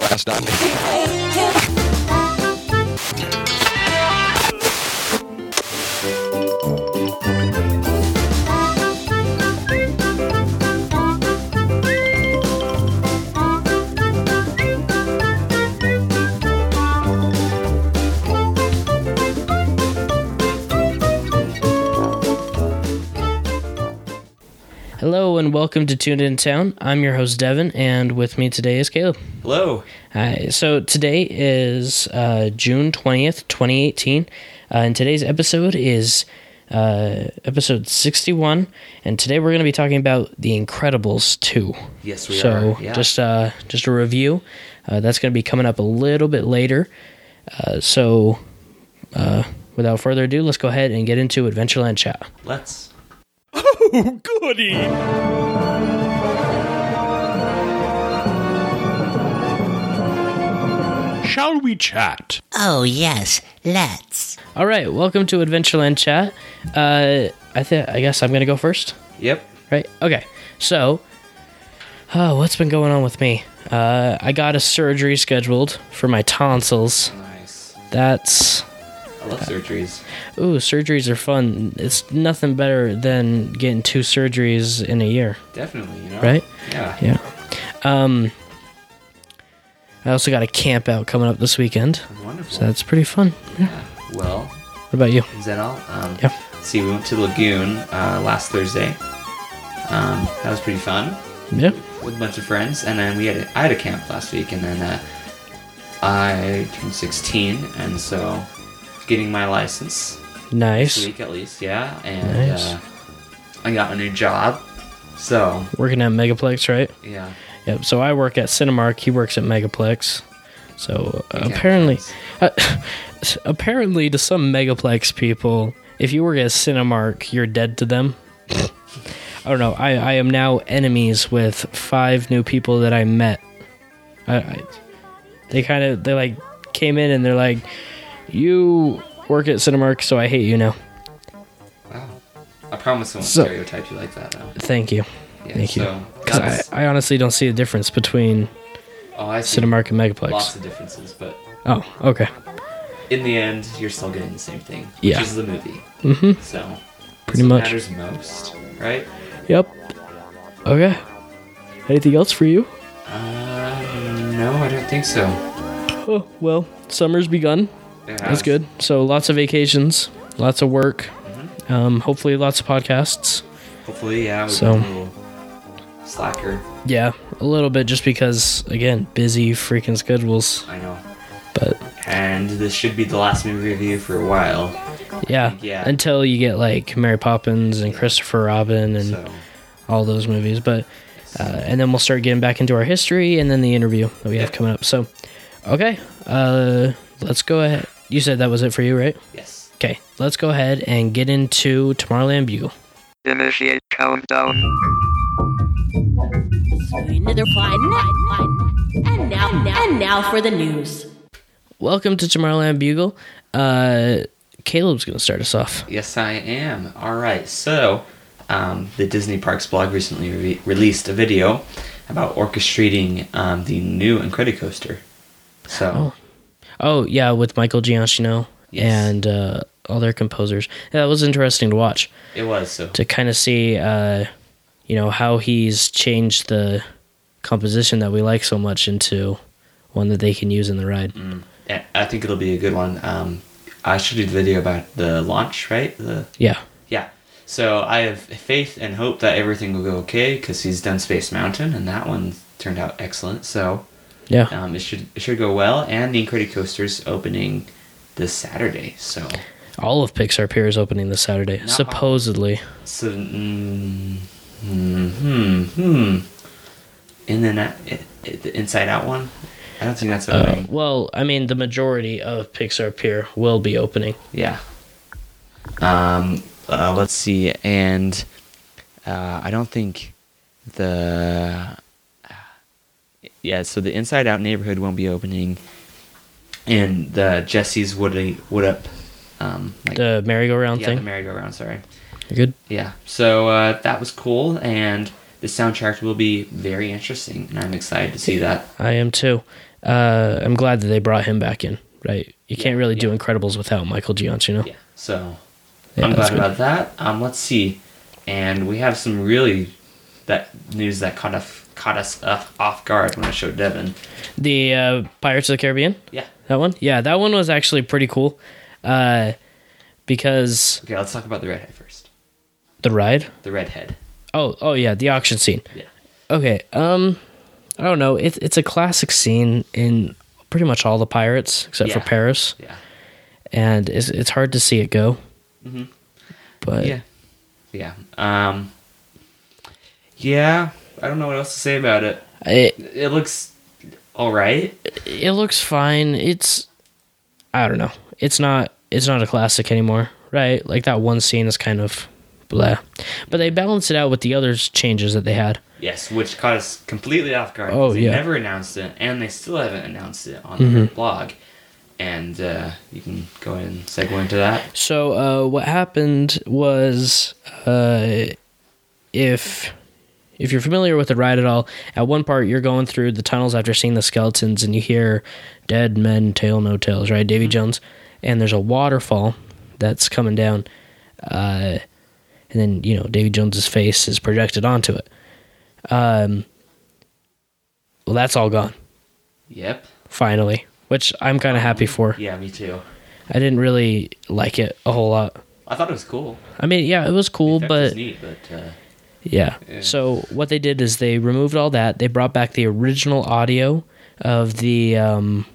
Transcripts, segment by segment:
Last night. Hello and welcome to Tune In Town. I'm your host Devin, and with me today is Caleb. Hello. Hi. So today is uh, June twentieth, twenty eighteen, uh, and today's episode is uh, episode sixty-one. And today we're going to be talking about The Incredibles two. Yes, we so are. Yeah. just uh, just a review. Uh, that's going to be coming up a little bit later. Uh, so uh, without further ado, let's go ahead and get into Adventureland chat. Let's. Oh, goody. Shall we chat? Oh, yes, let's. All right, welcome to Adventureland chat. Uh, I think I guess I'm going to go first. Yep. Right? Okay. So, oh, what's been going on with me? Uh, I got a surgery scheduled for my tonsils. Nice. That's I love surgeries. ooh, surgeries are fun. It's nothing better than getting two surgeries in a year, Definitely. You know. right? Yeah. Yeah. Um, I also got a camp out coming up this weekend, Wonderful. so that's pretty fun. yeah. Well, What about you? is that all? Um, Yep. See, we went to Lagoon uh, last Thursday. Um, that was pretty fun Yeah. with a bunch of friends, and then we had a, I had a camp last week, and then uh, I turned 16, and so getting my license this Nice. week at least, yeah, and Nice. uh, I got a new job, so Working at Megaplex, right? yeah. Yep. So I work at Cinemark. He works at Megaplex. So uh, apparently, uh, apparently to some Megaplex people, if you work at Cinemark, you're dead to them. I don't know. I, I am now enemies with five new people that I met. I, I they kind of they like came in and they're like, "You work at Cinemark, so I hate you now." Wow. I promise I won't So- stereotype you like that, though. Thank you, Yeah, thank you. Because I, I honestly don't see a difference between oh, I Cinemark and Megaplex. lots of differences, but Oh, okay. in the end, you're still getting the same thing, Yeah. which is the movie. Mm-hmm. So, Pretty much. matters most, right? Yep. Okay. Anything else for you? Uh, no, I don't think so. Oh, well, summer's begun. That's good. So lots of vacations, lots of work, um, hopefully lots of podcasts. Hopefully, yeah. So- a little slacker. Yeah, a little bit just because, again, busy freaking schedules. I know. But And this should be the last movie review for a while. yeah, Yeah. until you get like Mary Poppins and Christopher Robin and So, all those movies. But uh, and then we'll start getting back into our history and then the interview that we have coming up. So, okay, uh, let's go ahead. You said that was it for you, right? yes. Okay, let's go ahead and get into Tomorrowland Bugle. Initiate countdown. Another fine, fine. And now, now, and now for the news. Welcome to Tomorrowland Bugle. Uh, Caleb's going to start us off. Yes, I am. All right. So, um, the Disney Parks blog recently re- released a video about orchestrating um, the new Incredicoaster. So, Oh, yeah, with Michael Giacchino Yes. and uh, all their composers. Yeah, that was interesting to watch it was so. to kind of see, uh, you know, how he's changed the composition that we like so much into one that they can use in the ride. I- I think it'll be a good one. Um, I showed you the video about the launch, right? The Yeah. yeah. So I have faith and hope that everything will go okay because he's done Space Mountain and that one turned out excellent. So Yeah. um, it should it should go well. And the Incredicoaster's opening this Saturday. So All of Pixar Pier is opening this Saturday, all. supposedly. so mm, hmm hmm hmm. And then uh, it, it, the Inside Out one. I don't think that's Uh, opening. well, I mean, the majority of Pixar Pier will be opening. Yeah. Um. Uh, let's see, and uh, I don't think the yeah. So the Inside Out neighborhood won't be opening, and the Jessie's Woody Wood Up. Um, like, The merry-go-round yeah, thing. the merry-go-round. Sorry. You're good. Yeah. So uh, that was cool, and the soundtrack will be very interesting, and I'm excited to see that. I am too. Uh, I'm glad that they brought him back in. Right, you can't really do. Incredibles without Michael Giacchino. Yeah. So Yeah, I'm glad good. about that. Um, let's see, and we have some really that news that caught us caught us off, off guard when I showed Devin. The uh, Pirates of the Caribbean. Yeah. That one? Yeah, that one was actually pretty cool. Uh, because Okay, let's talk about the redhead first. the ride. The redhead. Oh, oh yeah, the auction scene. Yeah. Okay. Um, I don't know. It's it's a classic scene in pretty much all the pirates except for Paris, Yeah. and it's it's hard to see it go. Mhm. But Yeah. Yeah. Um. Yeah. I don't know what else to say about it. it It looks all right. it looks fine. It's I don't know. It's not it's not a classic anymore, right? Like that one scene is kind of blah. But they balance it out with the other changes that they had. Yes, which caught us completely off guard. Oh, they yeah. Mm-hmm. never announced it, and they still haven't announced it on their blog. And uh, you can go ahead and segue into that. So uh, what happened was, uh, if if you're familiar with the ride at all, at one part you're going through the tunnels after seeing the skeletons, and you hear "Dead Men Tell No Tales," right? Davy Jones, and there's a waterfall that's coming down, uh, and then you know Davy Jones's face is projected onto it. Um, well, that's all gone Yep. finally, which I'm kind of happy for. Yeah, me too. I didn't really like it a whole lot. I thought it was cool. I mean, yeah, it was cool, was but neat, but uh, yeah. Yeah. So what they did is they removed all that. They brought back the original audio of the um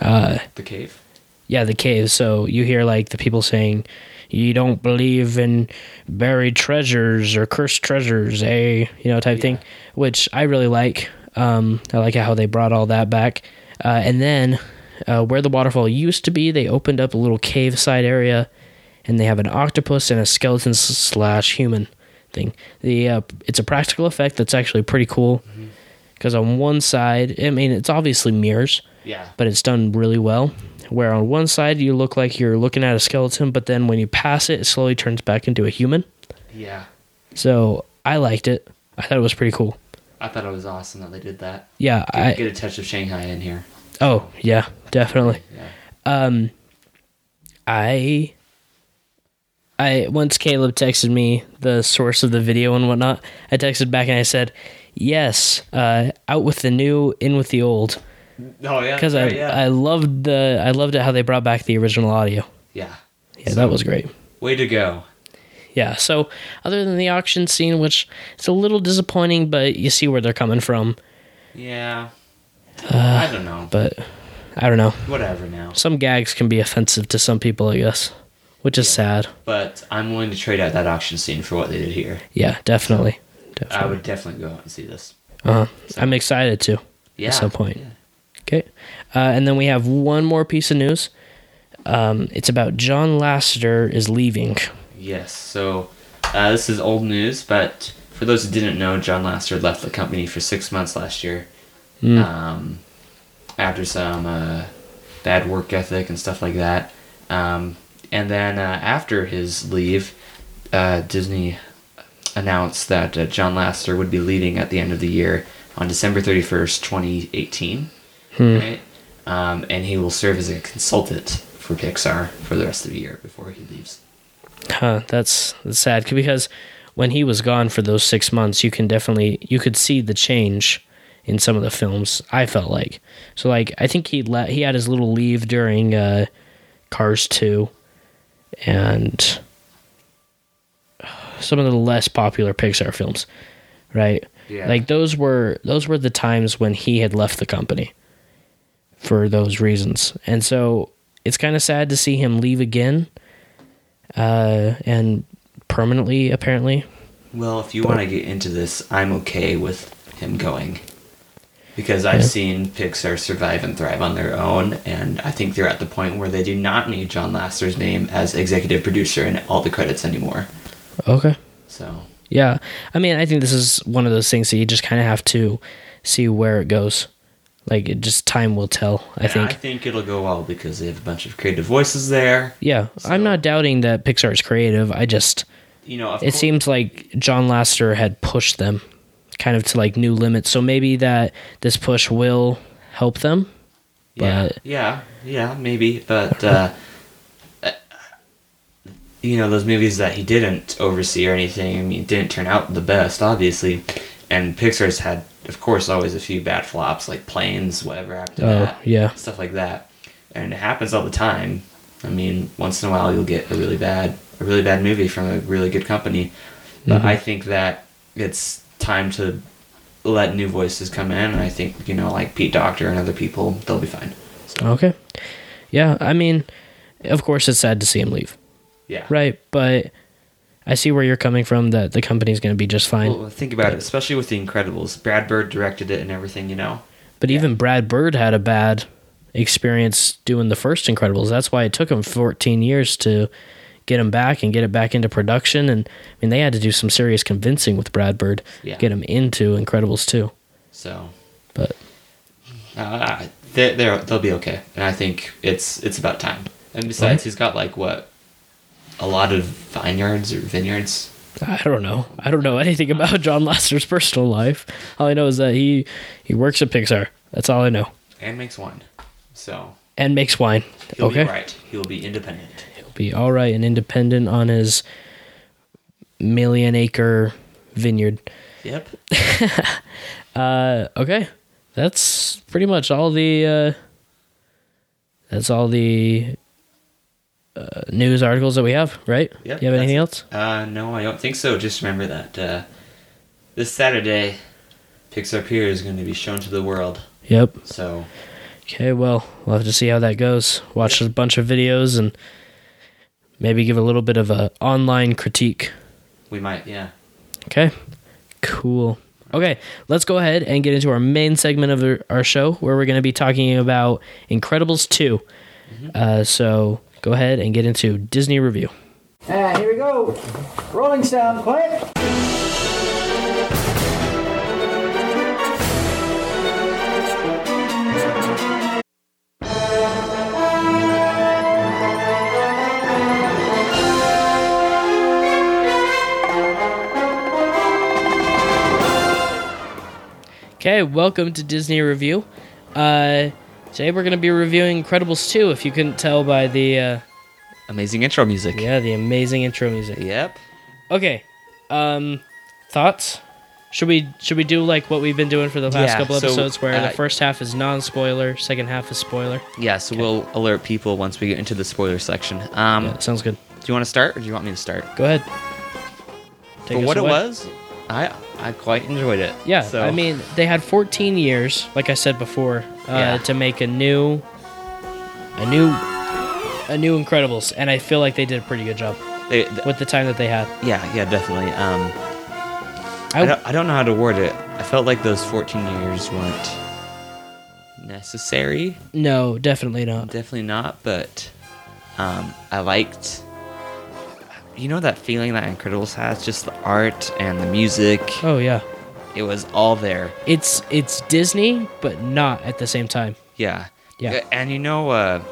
uh the cave. yeah, the cave. So you hear like the people saying, "You don't believe in buried treasures or cursed treasures, eh?" You know, type thing, which I really like. Um, I like how they brought all that back. Uh, and then uh, where the waterfall used to be, they opened up a little cave side area, and they have an octopus and a skeleton slash human thing. The uh, it's a practical effect that's actually pretty cool. Because on one side, I mean, it's obviously mirrors, Yeah. but it's done really well. Where on one side you look like you're looking at a skeleton, but then when you pass it, it slowly turns back into a human. Yeah. So I liked it. I thought it was pretty cool. I thought it was awesome that they did that. Yeah, Get, I get a touch of Shanghai in here. oh yeah, definitely. Yeah. Um, I I once Caleb texted me the source of the video and whatnot. I texted back and I said, "Yes, uh, out with the new, in with the old." Oh yeah. Because I yeah. I loved the I loved it how they brought back the original audio. yeah. Yeah, that was great. Way to go. Yeah. So other than the auction scene, which it's a little disappointing, but you see where they're coming from. Yeah. I don't know. But I don't know. Whatever now. Some gags can be offensive to some people, I guess, which is sad. But I'm willing to trade out that auction scene for what they did here. Yeah, definitely. I Definitely. would definitely go out and see this. Uh-huh. I'm excited too. Yeah. At some point. Yeah. Okay. Uh, and then we have one more piece of news. Um, it's about John Lasseter is leaving. Yes. So uh, this is old news, but for those who didn't know, John Lasseter left the company for six months last year. Mm. Um, after some uh, bad work ethic and stuff like that. Um, and then uh, after his leave, uh, Disney announced that uh, John Lasseter would be leaving at the end of the year on December 31st, 2018. Right? Um, and he will serve as a consultant for Pixar for the rest of the year before he leaves. Huh, that's, that's sad because when he was gone for those six months, you can definitely you could see the change in some of the films. I felt like so like I think he let he had his little leave during uh, Cars two, and some of the less popular Pixar films, right? Yeah. Like those were those were the times when he had left the company for those reasons, and so it's kind of sad to see him leave again uh, and permanently apparently. Well, if you want to get into this, I'm okay with him going. Because I've Yeah. seen Pixar survive and thrive on their own, and I think they're at the point where they do not need John Lasseter's name as executive producer in all the credits anymore. Okay. So, Yeah. I mean, I think this is one of those things that you just kind of have to see where it goes. Like, it just time will tell, I yeah, think. I think it'll go well because they have a bunch of creative voices there. yeah. I'm not doubting that Pixar is creative. I just, you know, it course- seems like John Lasseter had pushed them kind of to like new limits. So maybe that this push will help them. Yeah, yeah, yeah, maybe, but uh, uh, you know, those movies that he didn't oversee or anything, I mean, didn't turn out the best, obviously. And Pixar's had, of course, always a few bad flops, like Planes, whatever after Oh, that, yeah. stuff like that. And it happens all the time. I mean, once in a while you'll get a really bad, a really bad movie from a really good company. But Mm-hmm. I think that it's time to let new voices come in. And I think you know, like Pete Docter and other people, they'll be fine. So, okay. Yeah, I mean, of course it's sad to see him leave. yeah, Right, but I see where you're coming from that the company's going to be just fine. Well, think about it, especially with The Incredibles. Brad Bird directed it and everything, you know. But even Brad Bird had a bad experience doing the first Incredibles. That's why it took him 14 years to get him back and get it back into production. And I mean, they had to do some serious convincing with Brad Bird, Yeah. get him into Incredibles too. So But uh, they they're, they'll be okay, and I think it's it's about time. And besides, he's got like what a lot of vineyards or vineyards. I don't know. I don't know anything about John Lasseter's personal life. All I know is that he he works at Pixar. That's all I know. and makes wine. So And makes wine. he'll okay. right. He'll be independent. Be all right and independent on his million acre vineyard. Yep. Uh, okay, that's pretty much all the. Uh, that's all the uh, news articles that we have, right? Yep, You have anything else? Uh, no, I don't think so. Just remember that uh, this Saturday, Pixar Pier is going to be shown to the world. Yep. So Okay, well, we'll have to see how that goes. Watch a bunch of videos and maybe give a little bit of a online critique. we might, yeah. Okay, cool. Okay, let's go ahead and get into our main segment of our- our show where we're going to be talking about Incredibles 2. Uh, so go ahead and get into Disney review. And here we go. Rolling sound, quiet. Okay, welcome to Disney Review. Uh, today we're going to be reviewing Incredibles 2, if you couldn't tell by the uh, Amazing intro music. yeah the amazing intro music. Yep. Okay, um, thoughts? Should we should we do like what we've been doing for the past Yeah, couple so, episodes, where uh, the first half is non-spoiler, second half is spoiler? Yeah, so we'll alert people once we get into the spoiler section. Um, sounds good. Do you want to start, or do you want me to start? Go ahead. Take For us what away. it was, I I quite enjoyed it. Yeah, So, I mean, they had 14 years, like I said before, uh, Yeah. to make a new, a new, a new Incredibles, and I feel like they did a pretty good job they, th- with the time that they had. yeah, yeah, definitely. Um, I, I don't, I don't know how to word it. I felt like those 14 years weren't necessary. no, definitely not. Definitely not, but um, I liked. You know that feeling that Incredibles has, just the art and the music. Oh yeah, It was all there. it's it's Disney, but not at the same time. Yeah. Yeah. And you know, uh,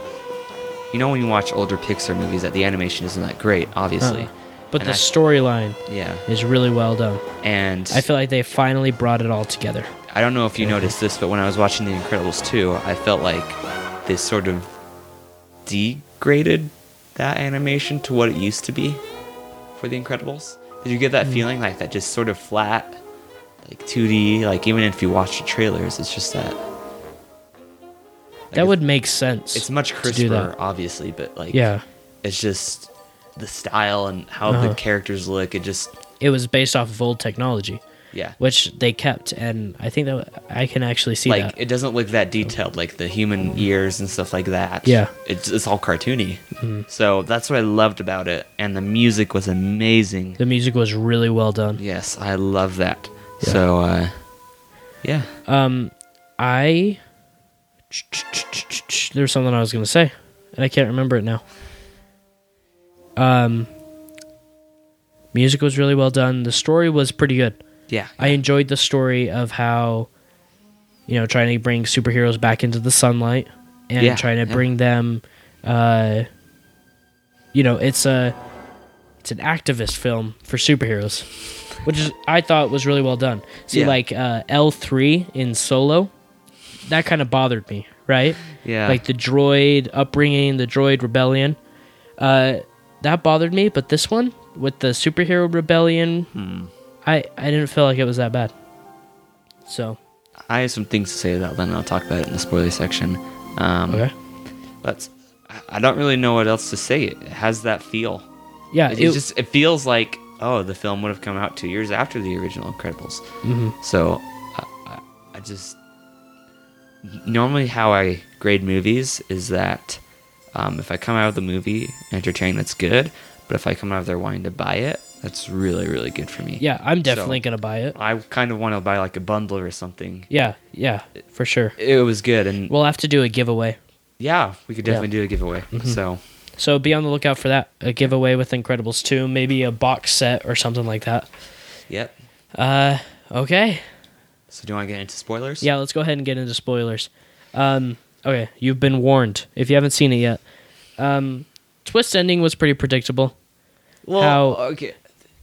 you know when you watch older Pixar movies, that the animation isn't that great, obviously. Uh-uh. But And the storyline Yeah. is really well done. And I feel like they finally brought it all together. I don't know if you noticed this, but when I was watching The Incredibles 2, I felt like they sort of degraded that animation to what it used to be for The Incredibles. Did you get that feeling like that just sort of flat, like 2D, like even if you watch the trailers, it's just that. like That would make sense. It's much crisper, obviously, but like Yeah, it's just the style and how Uh-huh. the characters look. It just it was based off of old technology, yeah, which they kept, and I think that I can actually see like that. it doesn't look that detailed, like the human ears and stuff like that. Yeah. Mm-hmm. it's it's all cartoony. So that's what I loved about it, and the music was amazing. The music was really well done. Yes, I love that. Yeah. So uh, yeah, Um, I there's something I was gonna say, and I can't remember it now. Um, music was really well done. The story was pretty good. Yeah, I enjoyed the story of how, you know, trying to bring superheroes back into the sunlight and Yeah, trying to yeah. bring them, uh, you know, it's a it's an activist film for superheroes, which is I thought was really well done. See, Yeah. like uh, L three in Solo, that kind of bothered me, right? Yeah. like the droid upbringing, the droid rebellion. Uh, that bothered me, but this one with the superhero rebellion, Hmm. I I didn't feel like it was that bad. So I have some things to say about that, and I'll talk about it in the spoiler section. Um, okay, But I- don't really know what else to say. It has that feel. yeah, It, it, just it feels like oh, the film would have come out two years after the original Incredibles. Mhm. So I, I, I just normally how I grade movies is that um, if I come out of the movie entertained, that's good. But if I come out of there wanting to buy it, that's really really good for me. yeah, I'm definitely So- gonna buy it. I kind of want to buy like a bundle or something. Yeah, yeah, for sure. It was good, and We'll have to do a giveaway. yeah, we could definitely do a giveaway. Mm-hmm. So So be on the lookout for that. A giveaway with Incredibles 2, maybe a box set or something like that. yep. Uh okay. So do you want to get into spoilers? Yeah, let's go ahead and get into spoilers. Um okay, you've been warned if you haven't seen it yet. Um twist ending was pretty predictable. Well, How- okay.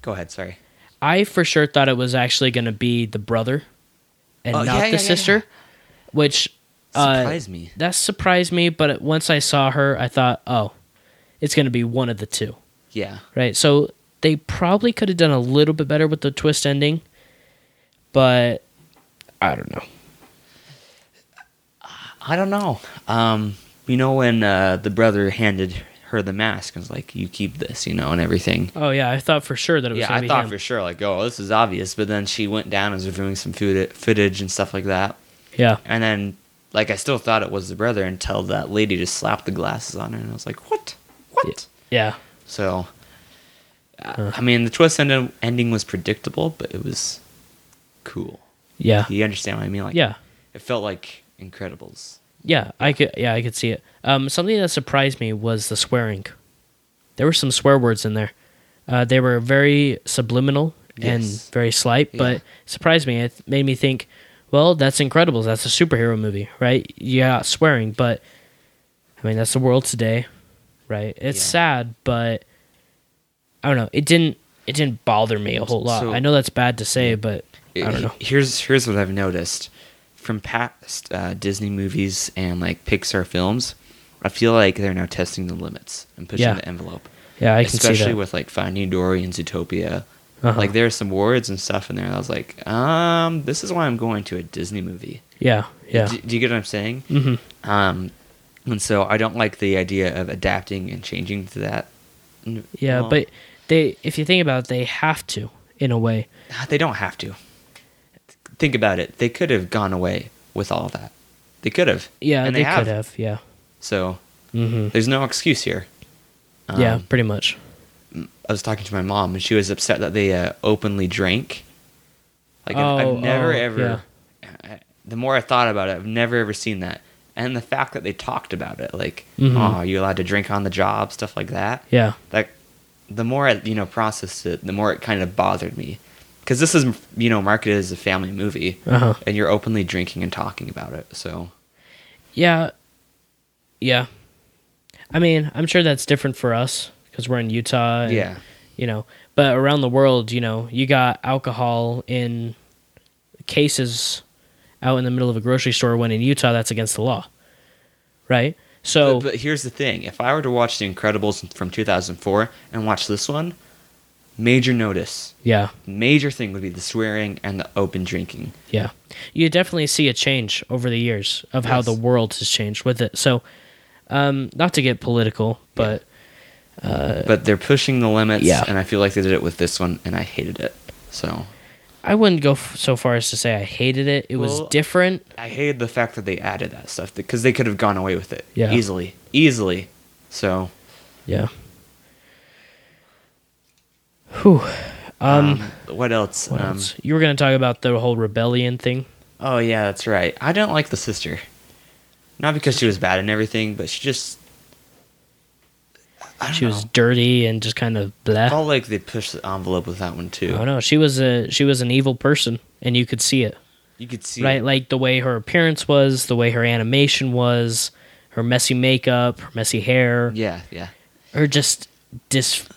Go ahead. Sorry. I for sure thought it was actually going to be the brother and Oh, not yeah, the yeah, sister, yeah. which uh, Surprised me. That surprised me, but once I saw her, I thought, "Oh, it's going to be one of the two. Yeah. right? So they probably could have done a little bit better with the twist ending, but I don't know. I don't know. Um, you know when uh, the brother handed her the mask and was like, "You keep this," you know, and everything. Oh yeah, I thought for sure that it was. Yeah, I thought him. for sure, like, oh, this is obvious. But then she went down and was reviewing some food- footage and stuff like that. Yeah, And then, like, I still thought it was the brother until that lady just slapped the glasses on her, and I was like, what? What? yeah, So, uh, I mean, the twist end- ending was predictable, but it was cool. yeah, You understand what I mean? Like, yeah, it felt like Incredibles. Yeah. I could, yeah, I could see it. Um, something that surprised me was the swearing. There were some swear words in there. Uh, they were very subliminal and Yes. very slight, Yeah. but surprised me. It made me think, well, that's Incredibles. That's a superhero movie, right? Yeah, swearing, but I mean, that's the world today, right? It's Yeah. sad, but I don't know. It didn't. It didn't bother me a whole lot. So- I know that's bad to say, but I don't know. Here's here's what I've noticed from past uh, Disney movies and like Pixar films. I feel like they're now testing the limits and pushing Yeah. the envelope. Yeah, I can see Especially with like Finding Dory and Zootopia. Uh-huh. Like there's some words and stuff in there. I was like, um, this is why I'm going to a Disney movie. yeah, yeah, Do, do you get what I'm saying? hmm Um, and so I don't like the idea of adapting and changing to that. Yeah. well, But they, if you think about it, they have to in a way. They don't have to. Think about it. They could have gone away with all that. They could have. Yeah, And they, they have. could have. Yeah, So hmm there's no excuse here. yeah, Um, pretty much. I was talking to my mom, and she was upset that they uh, openly drank. Like I've, Oh, I've never oh, ever. I- the more I thought about it, I've never ever seen that. And the fact that they talked about it, like, Mhm. oh, you allowed to drink on the job, stuff like that. Yeah, Like, the more I you know processed it, the more it kind of bothered me, because this is you know marketed as a family movie, uh huh. and you're openly drinking and talking about it. So Yeah, yeah. I mean, I'm sure that's different for us because we're in Utah. And, yeah, you know, but around the world, you know, you got alcohol in cases out in the middle of a grocery store when in Utah that's against the law. Right? So But, but here's the thing: if I were to watch The Incredibles from 2004 and watch this one, major notice, yeah, major thing would be the swearing and the open drinking. yeah. You definitely see a change over the years of how the world has changed with it. So um not to get political, but But they're pushing the limits, Yeah. and I feel like they did it with this one, and I hated it. So I wouldn't go f- so far as to say I hated it. It was different. I hated the fact that they added that stuff because they could have gone away with it Yeah. easily, easily. So Yeah. Whew. Um, um, what else? what um, else? You were going to talk about the whole rebellion thing. Oh yeah, that's right. I don't like the sister. Not because she was bad and everything, but she just. I don't She was dirty and just kind of I felt like they pushed the envelope with that one too. Oh no, she was a she was an evil person, and you could see it, You could see right? it. Like the way her appearance was, the way her animation was, her messy makeup, her messy hair, Yeah, yeah. her just dis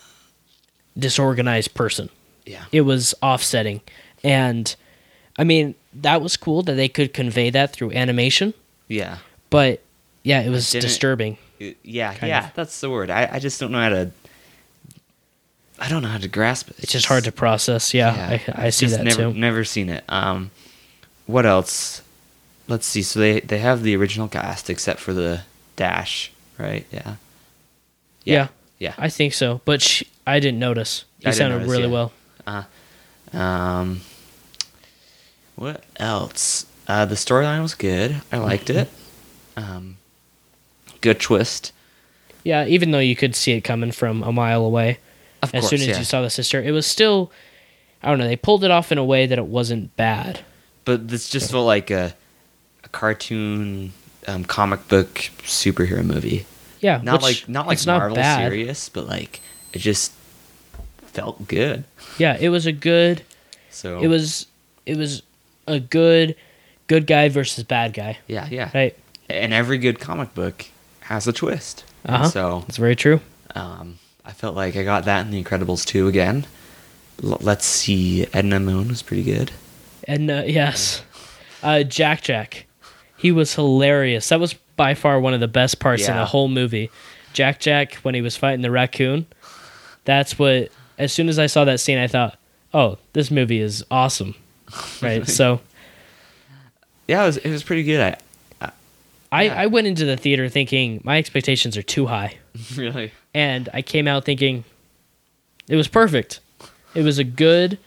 disorganized person. Yeah. It was offsetting. And I mean, that was cool that they could convey that through animation, Yeah. but yeah, it was disturbing. It- Yeah, yeah, of. that's the word. I, I just don't know how to. I don't know how to grasp it. It's just hard to process. Yeah, I, I I've see that never, too. Never seen it. Um, what else? Let's see. So they they have the original cast except for the Dash, right? Yeah. Yeah. Yeah. I think so, but she, I didn't notice. He I sounded notice, really yeah. well. Um, what else? Uh, the storyline was good. I liked it. Um, good twist. Yeah, even though you could see it coming from a mile away. Of as course, soon as yeah. you saw the sister, it was still. I don't know. They pulled it off in a way that it wasn't bad. but this just felt like a, a cartoon, um, comic book superhero movie. Yeah, Not which- like not like it's not Marvel bad. serious, but like it just felt good. Yeah, it was a good. So It was. It was a good, good guy versus bad guy. yeah, yeah. Right. And every good comic book has a twist. Uh huh. So That's very true. um, I felt like I got that in The Incredibles 2 again. L- let's see, Edna Mode was pretty good. Uh, yes, uh, Jack Jack, he was hilarious. That was by far one of the best parts in the whole movie. Jack Jack when he was fighting the raccoon. That's what. As soon as I saw that scene, I thought, "Oh, this movie is awesome." Right. so Yeah, it was, it was pretty good. I, I, Yeah. I went into the theater thinking my expectations are too high, really. and I came out thinking it was perfect. It was a good.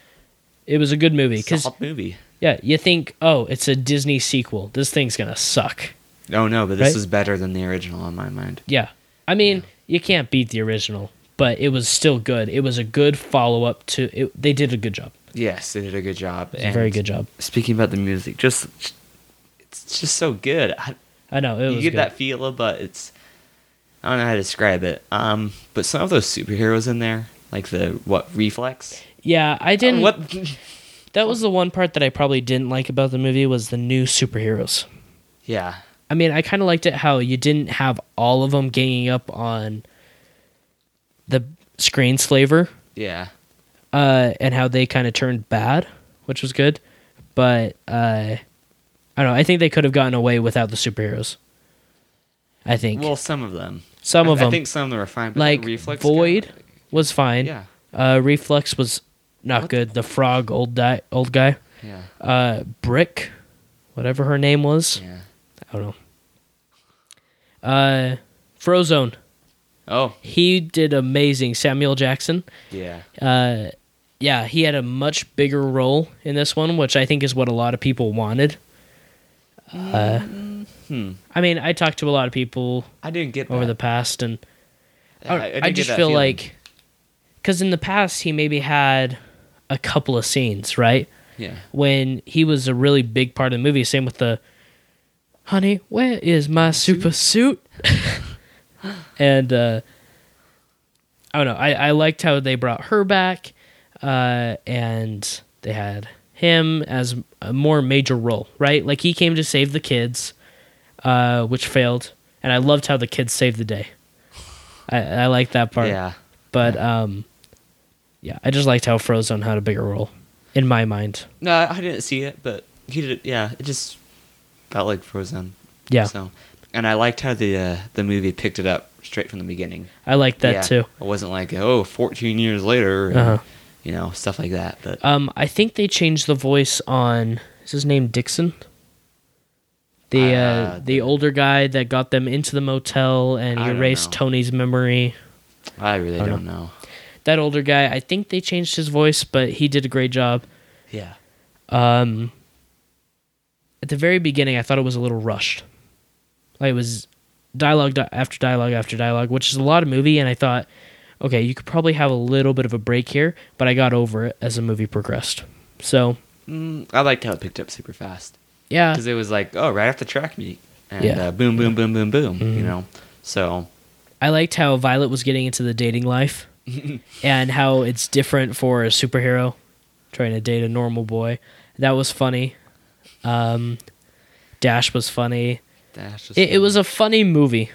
It was a good movie Solid movie. yeah, you think, oh, it's a Disney sequel. This thing's gonna suck. Oh no, but this Right? is better than the original in my mind. Yeah. I mean, you can't beat the original, but it was still good. It was a good follow up to it. They did a good job. Yes, they did a good job. A very good job. Speaking about the music, just it's just so good. I, I know. It you get good. that feel, but it's I don't know how to describe it. Um, but some of those superheroes in there, like the what Reflux. Yeah, I didn't. What? That was the one part that I probably didn't like about the movie was the new superheroes. yeah, I mean, I kind of liked it how you didn't have all of them ganging up on the Screenslaver, yeah. uh, and how they kind of turned bad, which was good. But uh, I don't know. I think they could have gotten away without the superheroes. I think Well, some of them. some I, of them. I think some of them are fine. But like Reflux Void guy- was fine. yeah, Uh, Reflux was not What good. The frog old guy, old guy. yeah, Uh, Brick, whatever her name was. yeah. I don't know. Uh, Frozone. Oh, He did amazing. Samuel Jackson. yeah. Uh, yeah, he had a much bigger role in this one, which I think is what a lot of people wanted. Uh, Hmm. I mean, I talked to a lot of people I didn't get over that. the past, and I, I, I just feel feeling. like because in the past he maybe had a couple of scenes, right? yeah, When he was a really big part of the movie. Same with the honey, where is my super suit? and uh, I don't know. I, I liked how they brought her back, uh, and they had him as a more major role, right? Like he came to save the kids, uh, which failed, and I loved how the kids saved the day. I, I like that part. yeah. But um, yeah, I just liked how Frozone had a bigger role in my mind. No, I didn't see it, but he did. Yeah, it just felt like Frozen. Yeah, So, and I liked how the uh, the movie picked it up straight from the beginning. I liked that Yeah, too. It wasn't like oh, 14 years later, and, Uh-huh. you know, stuff like that. But Um, I think they changed the voice on. Is his name Dixon? The uh, Uh, the older guy that got them into the motel and I erased. Tony's memory. I really I don't don't know. That older guy, I think they changed his voice, but he did a great job. Yeah. Um, at the very beginning, I thought it was a little rushed. Like it was dialogue di- after dialogue after dialogue, which is a lot of movie, and I thought, okay, you could probably have a little bit of a break here, but I got over it as the movie progressed. So Mm, I liked how it picked up super fast yeah, because it was like oh, right after track meet, and Yeah. Mm-hmm. uh, boom, boom, boom, boom, boom. You know, so I liked how Violet was getting into the dating life, and how it's different for a superhero trying to date a normal boy. That was funny. Um, Dash was funny. that's just It, it was a funny movie.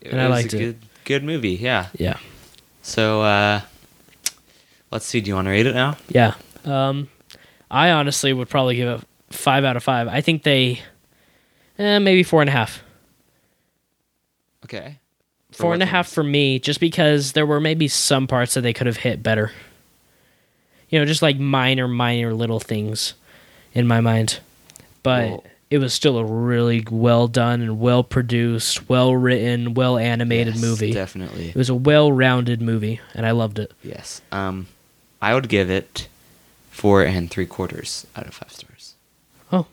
it and I liked a it. good good movie. Yeah. Yeah. So uh, Let's see. Do you want to rate it now? Yeah. Um, I honestly would probably give it five out of five. I think they, eh, maybe four and a half. Okay. For Four and a half for me, just because there were maybe some parts that they could have hit better. You know, just like minor, minor little things in my mind. But it was still a really well done and well produced, well written, well animated Yes, movie. Definitely. It was a well rounded movie, and I loved it. Yes. Um, I would give it four and three quarters out of five stars. Oh.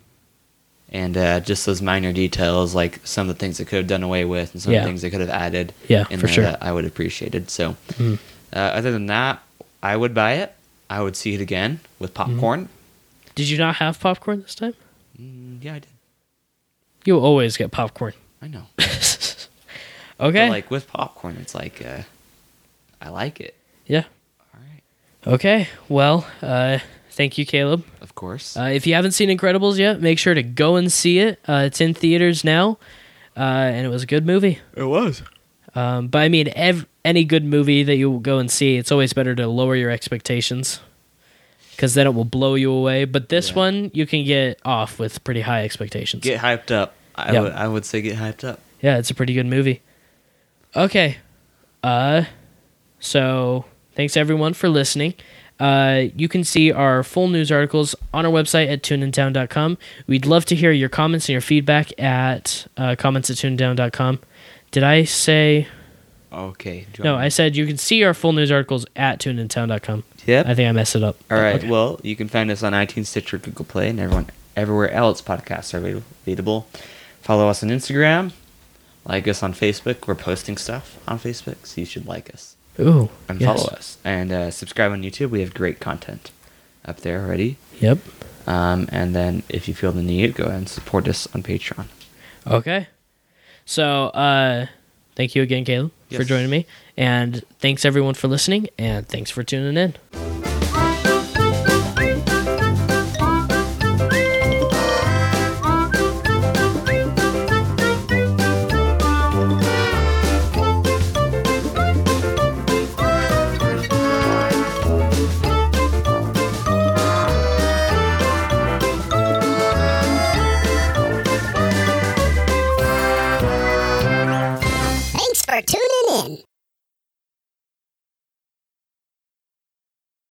And uh, just those minor details, like some of the things they could have done away with, and some Yeah. of the things they could have added. Yeah, in for there sure. That I would appreciate it. So, Mhm. uh, other than that, I would buy it. I would see it again with Mm-hmm. popcorn. Did you not have popcorn this time? Mm, yeah, I did. You always get popcorn. I know. Okay. But like with popcorn, it's like uh, I like it. yeah. All right. Okay. Well, uh, thank you, Caleb. Of course. Uh, if you haven't seen Incredibles yet, make sure to go and see it. Uh, it's in theaters now, uh, and it was a good movie. it was. Um, but I mean, ev- any good movie that you go and see, it's always better to lower your expectations because then it will blow you away. But this Yeah. one, you can get off with pretty high expectations. Get hyped up. I Yeah. would. I would say get hyped up. yeah, it's a pretty good movie. Okay. Uh so thanks everyone for listening. Uh, you can see our full news articles on our website at tuneintown.com. We'd love to hear your comments and your feedback at uh, comments at tuneintown.com. Did I say Okay. no? I said you can see our full news articles at tuneintown.com. Yep. I think I messed it up. All right. Okay. Well, you can find us on iTunes, Stitcher, Google Play, and everyone everywhere else podcasts are avail- available. Follow us on Instagram. Like us on Facebook. We're posting stuff on Facebook, so you should like us Ooh. and yes. follow us. And uh, subscribe on YouTube. We have great content up there already. Yep. Um, and then if you feel the need, go ahead and support us on Patreon. Okay. So, uh, thank you again, Caleb, for joining me. And thanks everyone for listening. And thanks for tuning in.